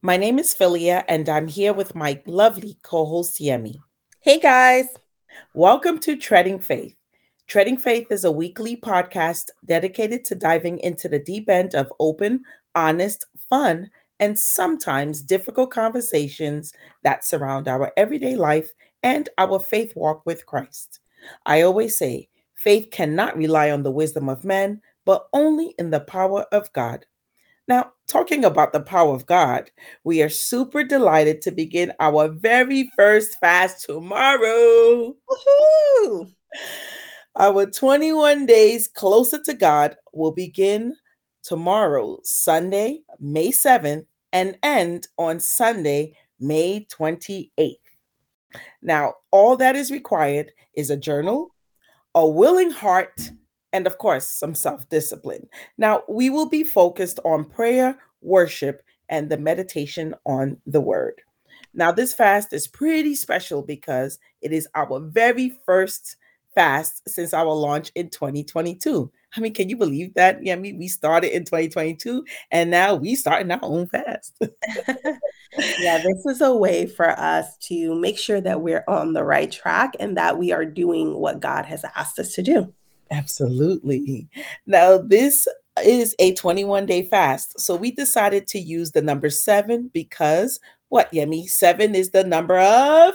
My name is Philia, and I'm here with my lovely co host, Yemi. Hey, guys. Welcome to Treading Faith. Treading Faith is a weekly podcast dedicated to diving into the deep end of open, honest, fun, and sometimes difficult conversations that surround our everyday life and our faith walk with Christ. I always say, faith cannot rely on the wisdom of men, but only in the power of God. Now, talking about the power of God, we are super delighted to begin our very first fast tomorrow. Woohoo! Our 21 days closer to God will begin tomorrow, Sunday, May 7th, and end on Sunday, May 28th. Now, all that is required is a journal, a willing heart, and of course, some self discipline. Now, we will be focused on prayer, worship, and the meditation on the word. Now, this fast is pretty special because it is our very first fast since our launch in 2022. I mean, can you believe that? Yeah, I mean, we started in 2022 and now we starting our own fast. yeah, this is a way for us to make sure that we're on the right track and that we are doing what God has asked us to do. Absolutely. Now, this is a 21 day fast. So we decided to use the number seven because what, Yemi? Seven is the number of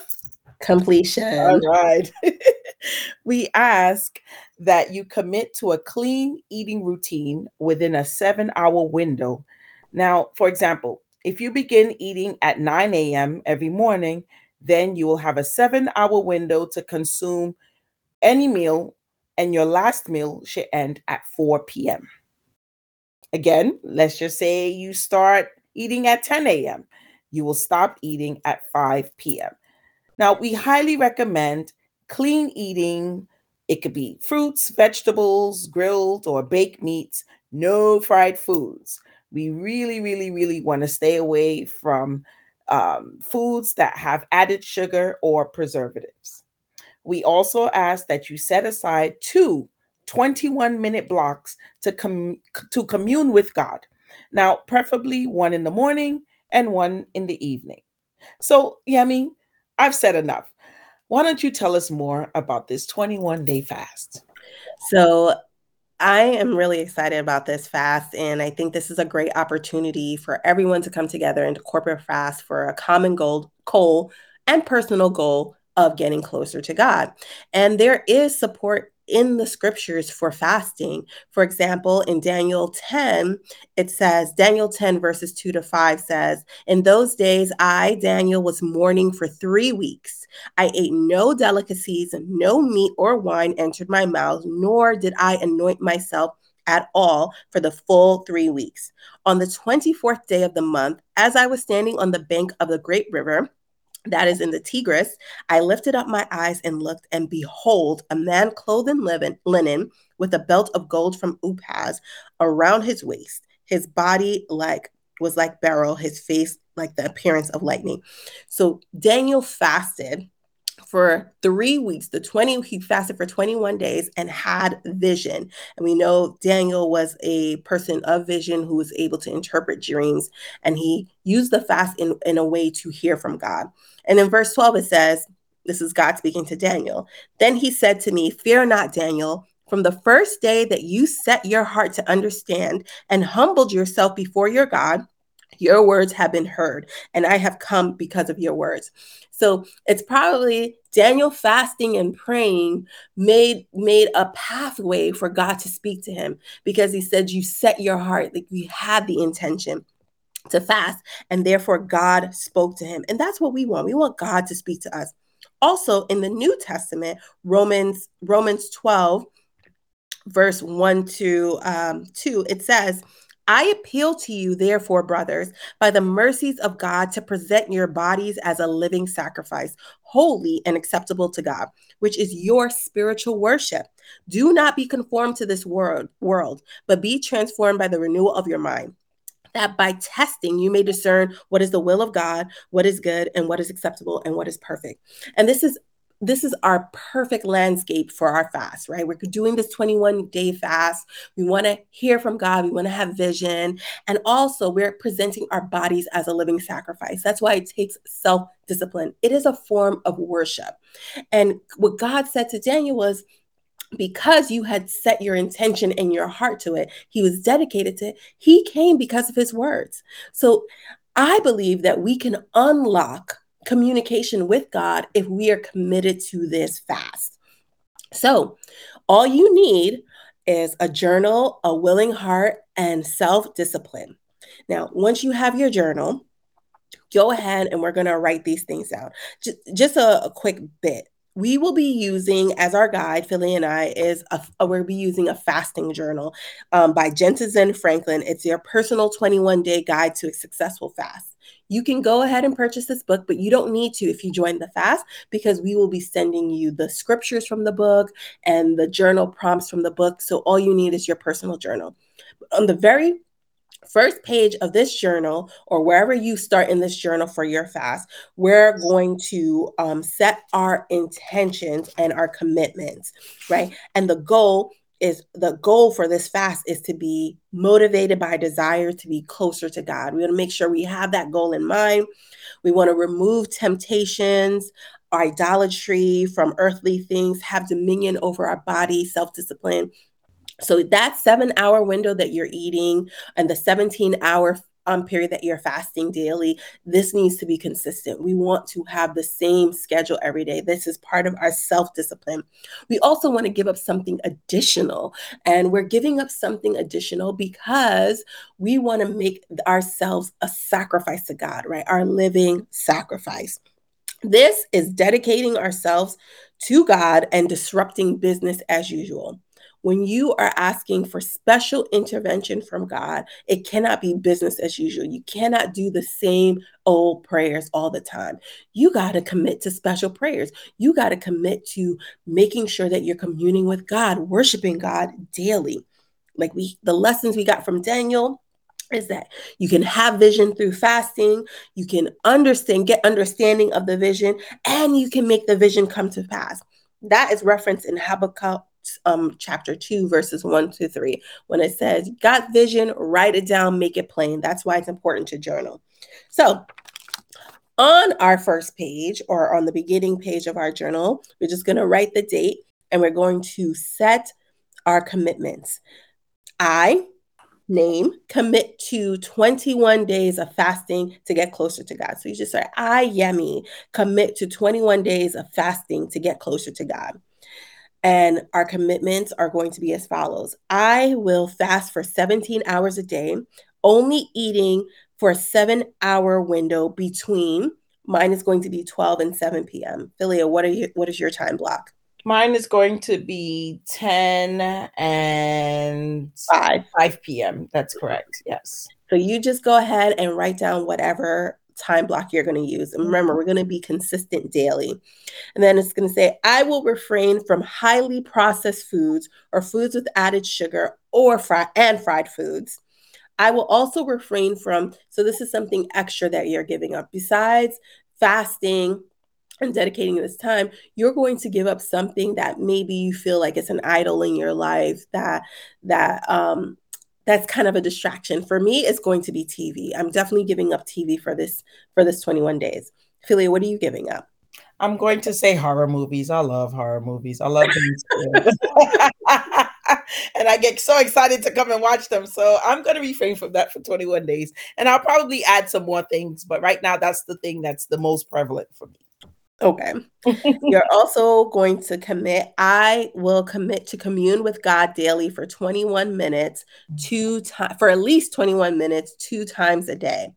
completion. All right. we ask that you commit to a clean eating routine within a seven hour window. Now, for example, if you begin eating at 9 a.m. every morning, then you will have a seven hour window to consume any meal and your last meal should end at 4 p.m. Again, let's just say you start eating at 10 a.m. You will stop eating at 5 p.m. Now, we highly recommend clean eating. It could be fruits, vegetables, grilled or baked meats, no fried foods. We really, really, really want to stay away from um, foods that have added sugar or preservatives. We also ask that you set aside two 21 minute blocks to, com- to commune with God. Now, preferably one in the morning and one in the evening. So, Yemi, I've said enough. Why don't you tell us more about this 21 day fast? So, I am really excited about this fast, and I think this is a great opportunity for everyone to come together into corporate fast for a common goal, goal and personal goal of getting closer to God. And there is support in the scriptures for fasting. For example, in Daniel 10, it says, Daniel 10, verses 2 to 5 says, In those days, I, Daniel, was mourning for three weeks. I ate no delicacies, no meat or wine entered my mouth, nor did I anoint myself at all for the full three weeks. On the 24th day of the month, as I was standing on the bank of the great river, that is in the Tigris, I lifted up my eyes and looked, and behold, a man clothed in linen with a belt of gold from Uphaz around his waist. His body like was like beryl, his face like the appearance of lightning. So Daniel fasted for three weeks. The 20, he fasted for 21 days and had vision. And we know Daniel was a person of vision who was able to interpret dreams. And he used the fast in, in a way to hear from God. And in verse 12, it says, This is God speaking to Daniel. Then he said to me, Fear not, Daniel. From the first day that you set your heart to understand and humbled yourself before your God, your words have been heard, and I have come because of your words. So it's probably Daniel fasting and praying made made a pathway for God to speak to him because he said you set your heart like you had the intention to fast and therefore God spoke to him. And that's what we want. We want God to speak to us. Also in the New Testament Romans Romans 12 verse 1 to um, 2 it says I appeal to you, therefore, brothers, by the mercies of God, to present your bodies as a living sacrifice, holy and acceptable to God, which is your spiritual worship. Do not be conformed to this world, world, but be transformed by the renewal of your mind. That by testing you may discern what is the will of God, what is good, and what is acceptable, and what is perfect. And this is this is our perfect landscape for our fast, right? We're doing this 21 day fast. We want to hear from God. We want to have vision. And also, we're presenting our bodies as a living sacrifice. That's why it takes self discipline. It is a form of worship. And what God said to Daniel was, because you had set your intention and your heart to it, he was dedicated to it. He came because of his words. So I believe that we can unlock communication with God if we are committed to this fast. So, all you need is a journal, a willing heart, and self discipline. Now, once you have your journal, go ahead and we're going to write these things down. Just, just a, a quick bit we will be using as our guide, Philly and I, is a, a we'll be using a fasting journal um, by Jentezen Franklin. It's your personal 21 day guide to a successful fast. You can go ahead and purchase this book, but you don't need to if you join the fast because we will be sending you the scriptures from the book and the journal prompts from the book. So all you need is your personal journal. On the very first page of this journal or wherever you start in this journal for your fast, we're going to um, set our intentions and our commitments, right? And the goal is the goal for this fast is to be motivated by desire to be closer to God. We want to make sure we have that goal in mind. We want to remove temptations, idolatry from earthly things, have dominion over our body, self discipline. So that seven hour window that you're eating and the 17 hour um, period that you're fasting daily, this needs to be consistent. We want to have the same schedule every day. This is part of our self discipline. We also want to give up something additional. And we're giving up something additional because we want to make ourselves a sacrifice to God, right? Our living sacrifice. This is dedicating ourselves to God and disrupting business as usual when you are asking for special intervention from God, it cannot be business as usual. You cannot do the same old prayers all the time. You got to commit to special prayers. You got to commit to making sure that you're communing with God, worshiping God daily. Like we the lessons we got from Daniel, is that you can have vision through fasting, you can understand, get understanding of the vision, and you can make the vision come to pass. That is referenced in Habakkuk um, chapter 2, verses 1 to 3, when it says, Got vision, write it down, make it plain. That's why it's important to journal. So, on our first page or on the beginning page of our journal, we're just going to write the date and we're going to set our commitments. I name commit to 21 days of fasting to get closer to God. So you just say, I, Yemi, commit to 21 days of fasting to get closer to God. And our commitments are going to be as follows I will fast for 17 hours a day, only eating for a seven hour window between mine is going to be 12 and 7 p.m. Philia, what are you what is your time block? Mine is going to be 10 and 5, 5 p.m. That's correct. Yes. So you just go ahead and write down whatever time block you're going to use. And remember, we're going to be consistent daily. And then it's going to say, I will refrain from highly processed foods or foods with added sugar or fried and fried foods. I will also refrain from, so this is something extra that you're giving up. Besides fasting and dedicating this time, you're going to give up something that maybe you feel like it's an idol in your life that that um that's kind of a distraction for me it's going to be tv i'm definitely giving up tv for this for this 21 days. Philia, what are you giving up? I'm going to say horror movies. I love horror movies. I love them and i get so excited to come and watch them. So i'm going to refrain from that for 21 days. And i'll probably add some more things but right now that's the thing that's the most prevalent for me Okay. You're also going to commit. I will commit to commune with God daily for 21 minutes, two times for at least 21 minutes, two times a day.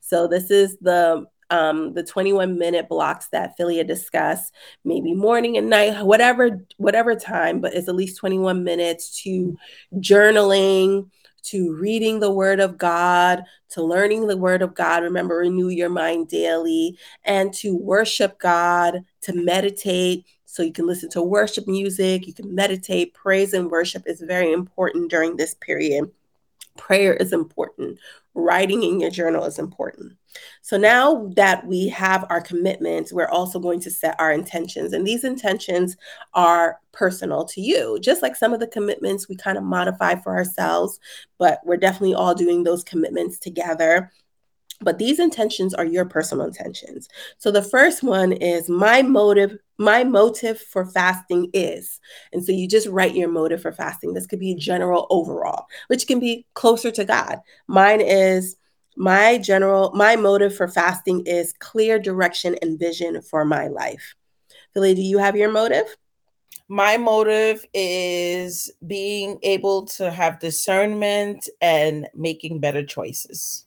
So this is the um, the 21 minute blocks that Philia discussed, maybe morning and night, whatever whatever time, but it's at least 21 minutes to journaling, to reading the Word of God, to learning the Word of God. Remember, renew your mind daily, and to worship God, to meditate. So you can listen to worship music, you can meditate. Praise and worship is very important during this period. Prayer is important. Writing in your journal is important. So now that we have our commitments, we're also going to set our intentions. And these intentions are personal to you, just like some of the commitments we kind of modify for ourselves, but we're definitely all doing those commitments together. But these intentions are your personal intentions. So the first one is my motive, my motive for fasting is. And so you just write your motive for fasting. This could be general overall, which can be closer to God. Mine is my general, my motive for fasting is clear direction and vision for my life. Philly, do you have your motive? My motive is being able to have discernment and making better choices.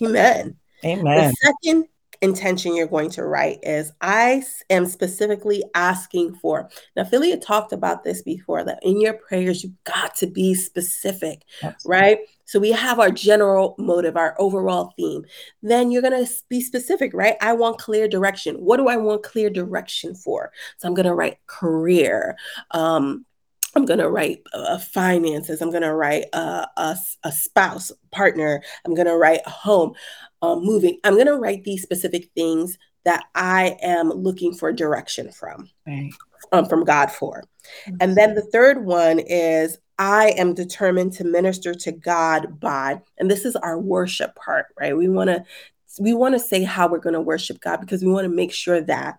Amen. Amen. The second intention you're going to write is I am specifically asking for. Now, Philly talked about this before that in your prayers, you've got to be specific, right? So we have our general motive, our overall theme. Then you're going to be specific, right? I want clear direction. What do I want clear direction for? So I'm going to write career, um, I'm going to write uh, finances. I'm going to write uh, a, a spouse, partner. I'm going to write a home, uh, moving. I'm going to write these specific things that I am looking for direction from, right. um, from God for. Mm-hmm. And then the third one is I am determined to minister to God by, and this is our worship part, right? We want to we want to say how we're going to worship God because we want to make sure that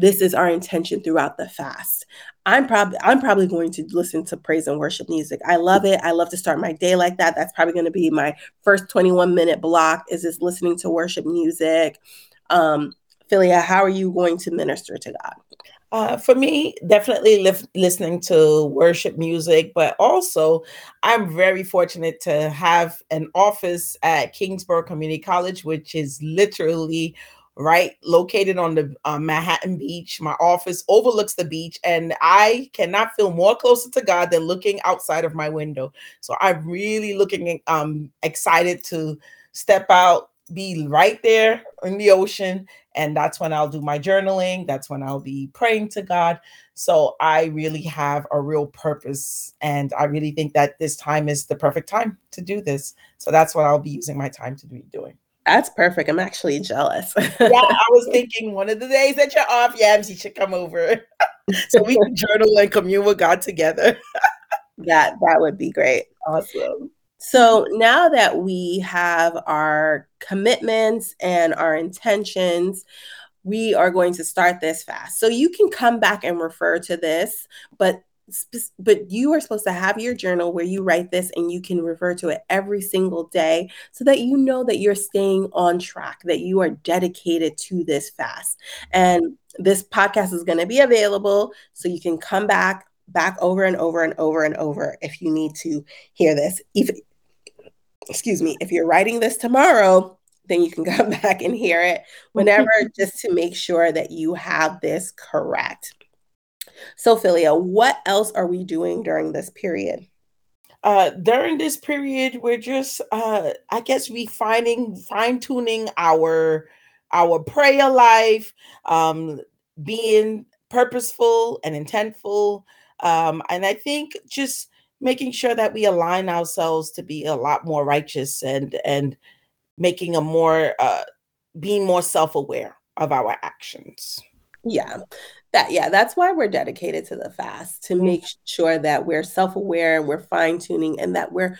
this is our intention throughout the fast. I'm probably I'm probably going to listen to praise and worship music. I love it. I love to start my day like that. That's probably going to be my first 21 minute block is just listening to worship music. Um, Philia, how are you going to minister to God? Uh, for me, definitely li- listening to worship music, but also I'm very fortunate to have an office at Kingsborough Community College, which is literally right? Located on the uh, manhattan beach. My office overlooks the beach and i cannot feel more closer to god than looking outside of my window. So i'm really looking um excited to step out be right there in the ocean and that's when i'll do my journaling. That's when i'll be praying to god. So i really have a real purpose and i really think that this time is the perfect time to do this. So that's what i'll be using my time to be doing that's perfect. I'm actually jealous. yeah, I was thinking one of the days that you're off, Yams, you should come over so we can journal and commune with God together. that that would be great. Awesome. So now that we have our commitments and our intentions, we are going to start this fast. So you can come back and refer to this, but but you are supposed to have your journal where you write this and you can refer to it every single day so that you know that you're staying on track, that you are dedicated to this fast. And this podcast is going to be available so you can come back back over and over and over and over if you need to hear this. If excuse me, if you're writing this tomorrow, then you can come back and hear it whenever just to make sure that you have this correct. So, Philia, what else are we doing during this period? Uh, during this period, we're just, uh, I guess, refining, fine tuning our our prayer life, um, being purposeful and intentful, um, and I think just making sure that we align ourselves to be a lot more righteous and and making a more uh, being more self aware of our actions. Yeah that yeah that's why we're dedicated to the fast to mm. make sure that we're self-aware and we're fine-tuning and that we're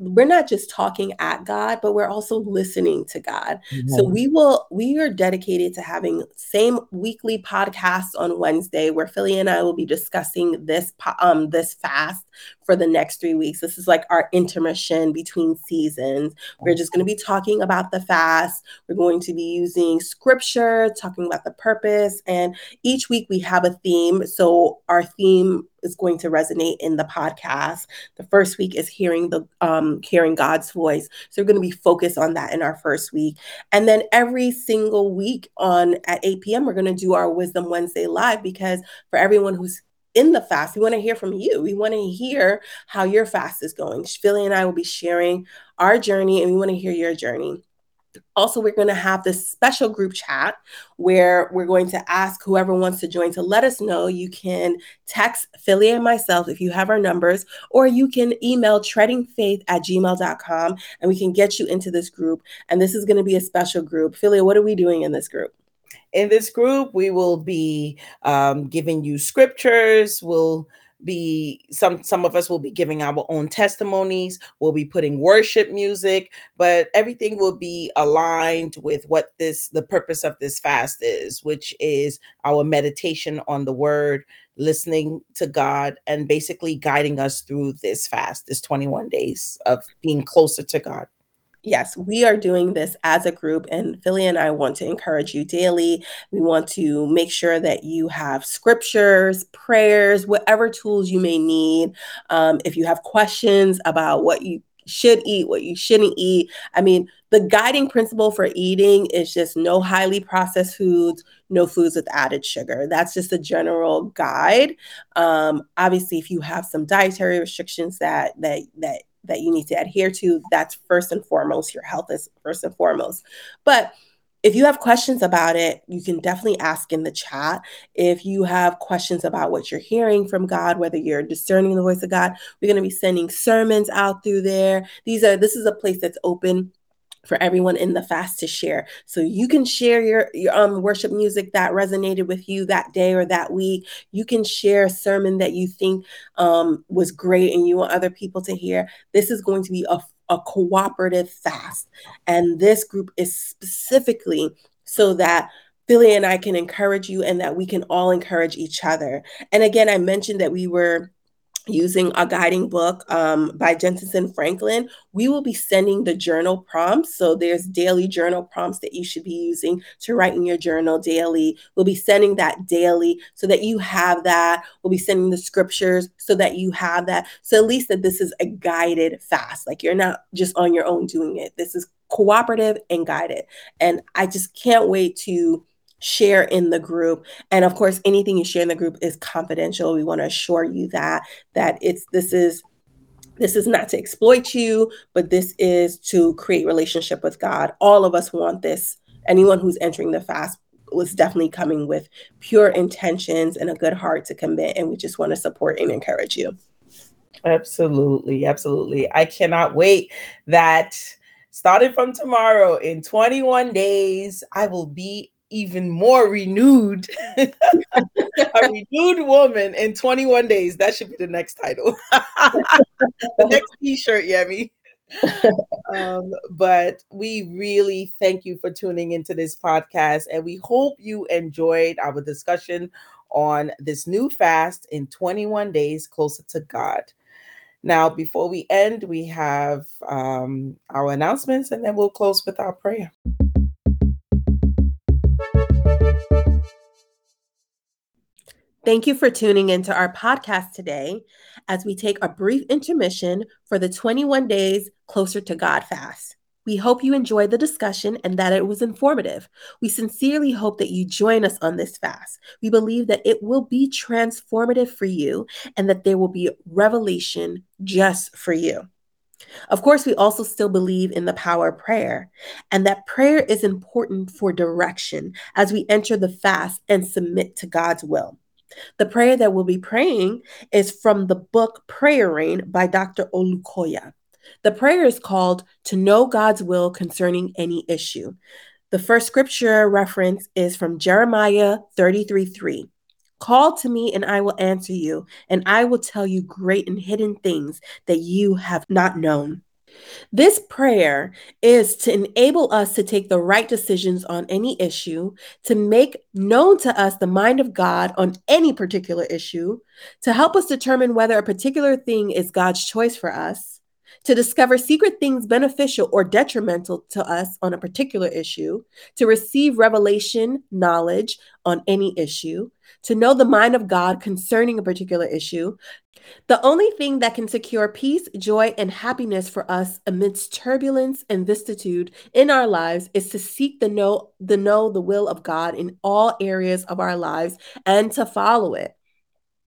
we're not just talking at God, but we're also listening to God. Mm-hmm. So we will, we are dedicated to having same weekly podcasts on Wednesday where Philly and I will be discussing this um this fast for the next three weeks. This is like our intermission between seasons. We're just going to be talking about the fast. We're going to be using scripture, talking about the purpose, and each week we have a theme. So our theme is going to resonate in the podcast. The first week is hearing the um, hearing God's voice. So we're going to be focused on that in our first week, and then every single week on at 8 p.m. we're going to do our Wisdom Wednesday live because for everyone who's in the fast, we want to hear from you. We want to hear how your fast is going. Philly and I will be sharing our journey, and we want to hear your journey. Also, we're going to have this special group chat where we're going to ask whoever wants to join to let us know. You can text Philly and myself if you have our numbers, or you can email treadingfaith at gmail.com and we can get you into this group. And this is going to be a special group. Philly, what are we doing in this group? In this group, we will be um, giving you scriptures. We'll be some some of us will be giving our own testimonies we'll be putting worship music but everything will be aligned with what this the purpose of this fast is which is our meditation on the word listening to god and basically guiding us through this fast this 21 days of being closer to god Yes, we are doing this as a group, and Philly and I want to encourage you daily. We want to make sure that you have scriptures, prayers, whatever tools you may need. Um, if you have questions about what you should eat, what you shouldn't eat. I mean, the guiding principle for eating is just no highly processed foods, no foods with added sugar. That's just a general guide. Um, obviously, if you have some dietary restrictions that that that that you need to adhere to. That's first and foremost. Your health is first and foremost. But if you have questions about it, you can definitely ask in the chat. If you have questions about what you're hearing from God, whether you're discerning the voice of God, we're going to be sending sermons out through there. These are this is a place that's open for everyone in the fast to share. So you can share your, your um, worship music that resonated with you that day or that week. You can share a sermon that you think um, was great and you want other people to hear. This is going to be a, a cooperative fast. And this group is specifically so that Philly and I can encourage you and that we can all encourage each other. And again, I mentioned that we were using a guiding book um, by Jentezen Franklin, we will be sending the journal prompts. So there's daily journal prompts that you should be using to write in your journal daily. We'll be sending that daily so that you have that. We'll be sending the scriptures so that you have that. So at least that this is a guided fast. Like you're not just on your own doing it. This is cooperative and guided. And I just can't wait to share in the group. And of course anything you share in the group is confidential. We want to assure you that that it's this is this is not to exploit you but this is to create relationship with god. All of us want this. Anyone who's entering the fast was definitely coming with pure intentions and a good heart to commit and we just want to support and encourage you. Absolutely absolutely. I cannot wait that starting from tomorrow in 21 days i will be even more renewed. a renewed woman in 21 days. That should be the next title. the next t-shirt, Yemi. um, but we really thank you for tuning into this podcast and we hope you enjoyed our discussion on this new fast in 21 days closer to God. Now, before we end, we have um, our announcements and then we'll close with our prayer. Thank you for tuning into our podcast today as we take a brief intermission for the 21 days closer to God fast. We hope you enjoyed the discussion and that it was informative. We sincerely hope that you join us on this fast. We believe that it will be transformative for you and that there will be revelation just for you. Of course, we also still believe in the power of prayer and that prayer is important for direction as we enter the fast and submit to God's will. The prayer that we'll be praying is from the book Prayer Rain by Dr. Olukoya. The prayer is called To Know God's Will Concerning Any Issue. The first scripture reference is from Jeremiah 33 3. Call to me, and I will answer you, and I will tell you great and hidden things that you have not known. This prayer is to enable us to take the right decisions on any issue, to make known to us the mind of God on any particular issue, to help us determine whether a particular thing is God's choice for us, to discover secret things beneficial or detrimental to us on a particular issue, to receive revelation knowledge on any issue, to know the mind of God concerning a particular issue, the only thing that can secure peace, joy, and happiness for us amidst turbulence and vicissitude in our lives is to seek the know the know the will of God in all areas of our lives and to follow it.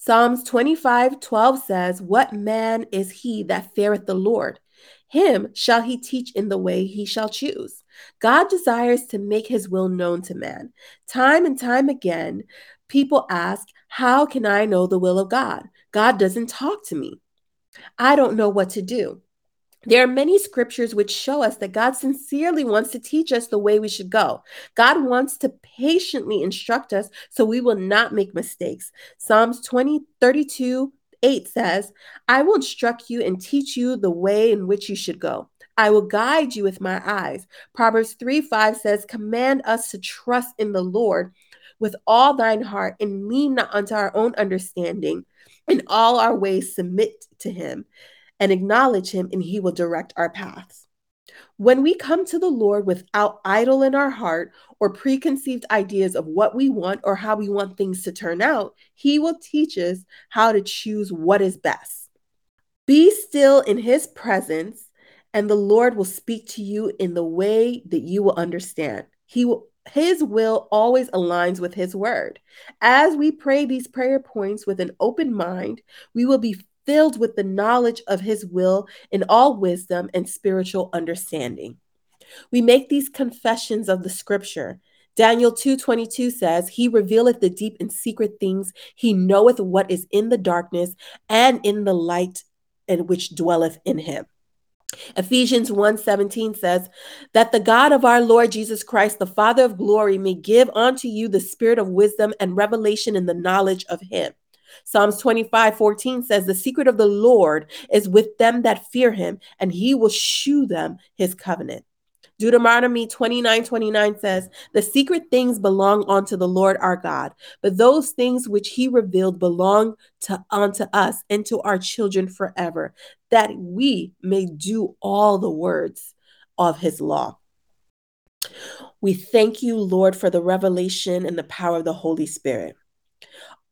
Psalms 25 12 says, What man is he that feareth the Lord? Him shall he teach in the way he shall choose. God desires to make his will known to man. Time and time again, people ask, How can I know the will of God? God doesn't talk to me. I don't know what to do. There are many scriptures which show us that God sincerely wants to teach us the way we should go. God wants to patiently instruct us so we will not make mistakes. Psalms 20, 32, 8 says, I will instruct you and teach you the way in which you should go. I will guide you with my eyes. Proverbs 3 5 says, Command us to trust in the Lord with all thine heart and lean not unto our own understanding. In all our ways, submit to him and acknowledge him, and he will direct our paths. When we come to the Lord without idol in our heart or preconceived ideas of what we want or how we want things to turn out, He will teach us how to choose what is best. Be still in His presence, and the Lord will speak to you in the way that you will understand. He will his will always aligns with his word. As we pray these prayer points with an open mind, we will be filled with the knowledge of his will in all wisdom and spiritual understanding. We make these confessions of the scripture. Daniel 2:22 says, "He revealeth the deep and secret things; he knoweth what is in the darkness and in the light and which dwelleth in him." Ephesians 1:17 says that the God of our Lord Jesus Christ the Father of glory may give unto you the spirit of wisdom and revelation in the knowledge of him Psalms 25 14 says, The secret of the Lord is with them that fear him, and he will shew them his covenant. Deuteronomy 29 29 says, The secret things belong unto the Lord our God, but those things which he revealed belong to unto us and to our children forever, that we may do all the words of his law. We thank you, Lord, for the revelation and the power of the Holy Spirit.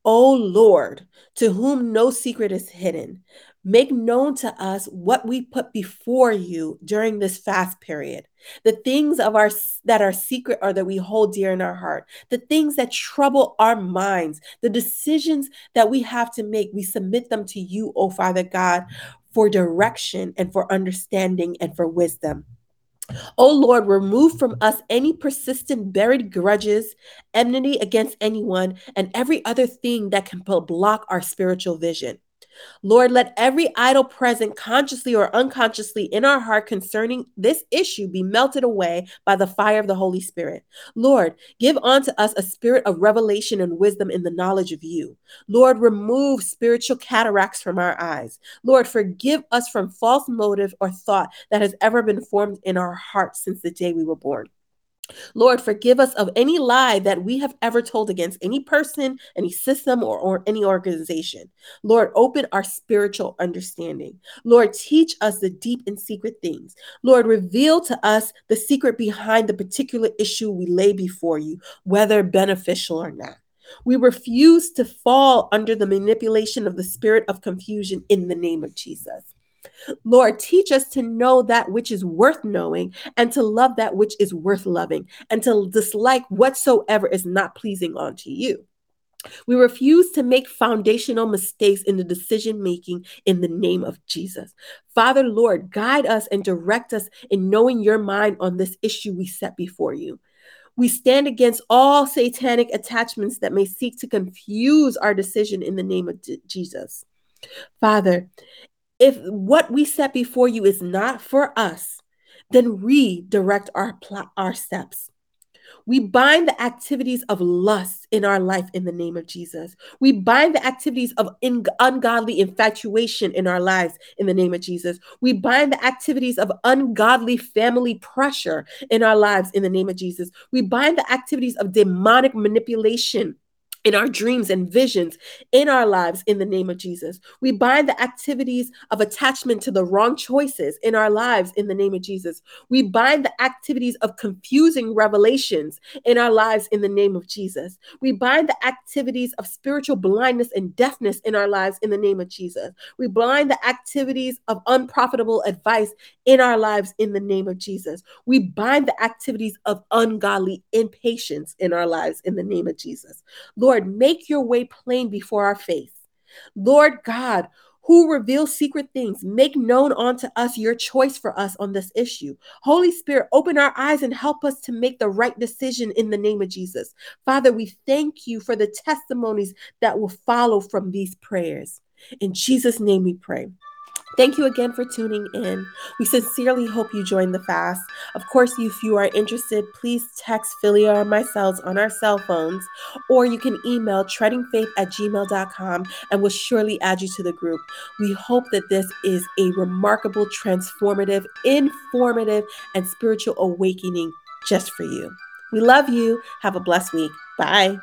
O Lord, to whom no secret is hidden, make known to us what we put before you during this fast period. The things of our that are secret or that we hold dear in our heart, the things that trouble our minds, the decisions that we have to make, we submit them to you, O Father God, for direction and for understanding and for wisdom. O Lord, remove from us any persistent buried grudges, enmity against anyone, and every other thing that can block our spiritual vision. Lord, let every idol present consciously or unconsciously in our heart concerning this issue be melted away by the fire of the Holy Spirit. Lord, give unto us a spirit of revelation and wisdom in the knowledge of you. Lord, remove spiritual cataracts from our eyes. Lord, forgive us from false motive or thought that has ever been formed in our hearts since the day we were born. Lord, forgive us of any lie that we have ever told against any person, any system, or, or any organization. Lord, open our spiritual understanding. Lord, teach us the deep and secret things. Lord, reveal to us the secret behind the particular issue we lay before you, whether beneficial or not. We refuse to fall under the manipulation of the spirit of confusion in the name of Jesus. Lord, teach us to know that which is worth knowing and to love that which is worth loving and to dislike whatsoever is not pleasing unto you. We refuse to make foundational mistakes in the decision making in the name of Jesus. Father, Lord, guide us and direct us in knowing your mind on this issue we set before you. We stand against all satanic attachments that may seek to confuse our decision in the name of Jesus. Father, if what we set before you is not for us, then redirect our pl- our steps. We bind the activities of lust in our life in the name of Jesus. We bind the activities of in- ungodly infatuation in our lives in the name of Jesus. We bind the activities of ungodly family pressure in our lives in the name of Jesus. We bind the activities of demonic manipulation in our dreams and visions in our lives in the name of Jesus. We bind the activities of attachment to the wrong choices in our lives in the name of Jesus. We bind the activities of confusing revelations in our lives in the name of Jesus. We bind the activities of spiritual blindness and deafness in our lives in the name of Jesus. We bind the activities of unprofitable advice in our lives in the name of Jesus. We bind the activities of ungodly impatience in our lives in the name of Jesus. Lord, make your way plain before our face. Lord God, who reveals secret things. Make known unto us your choice for us on this issue. Holy Spirit, open our eyes and help us to make the right decision in the name of Jesus. Father, we thank you for the testimonies that will follow from these prayers. In Jesus' name we pray. Thank you again for tuning in. We sincerely hope you join the fast. Of course, if you are interested, please text Philia or myself on our cell phones, or you can email treadingfaith at gmail.com and we'll surely add you to the group. We hope that this is a remarkable, transformative, informative, and spiritual awakening just for you. We love you. Have a blessed week. Bye.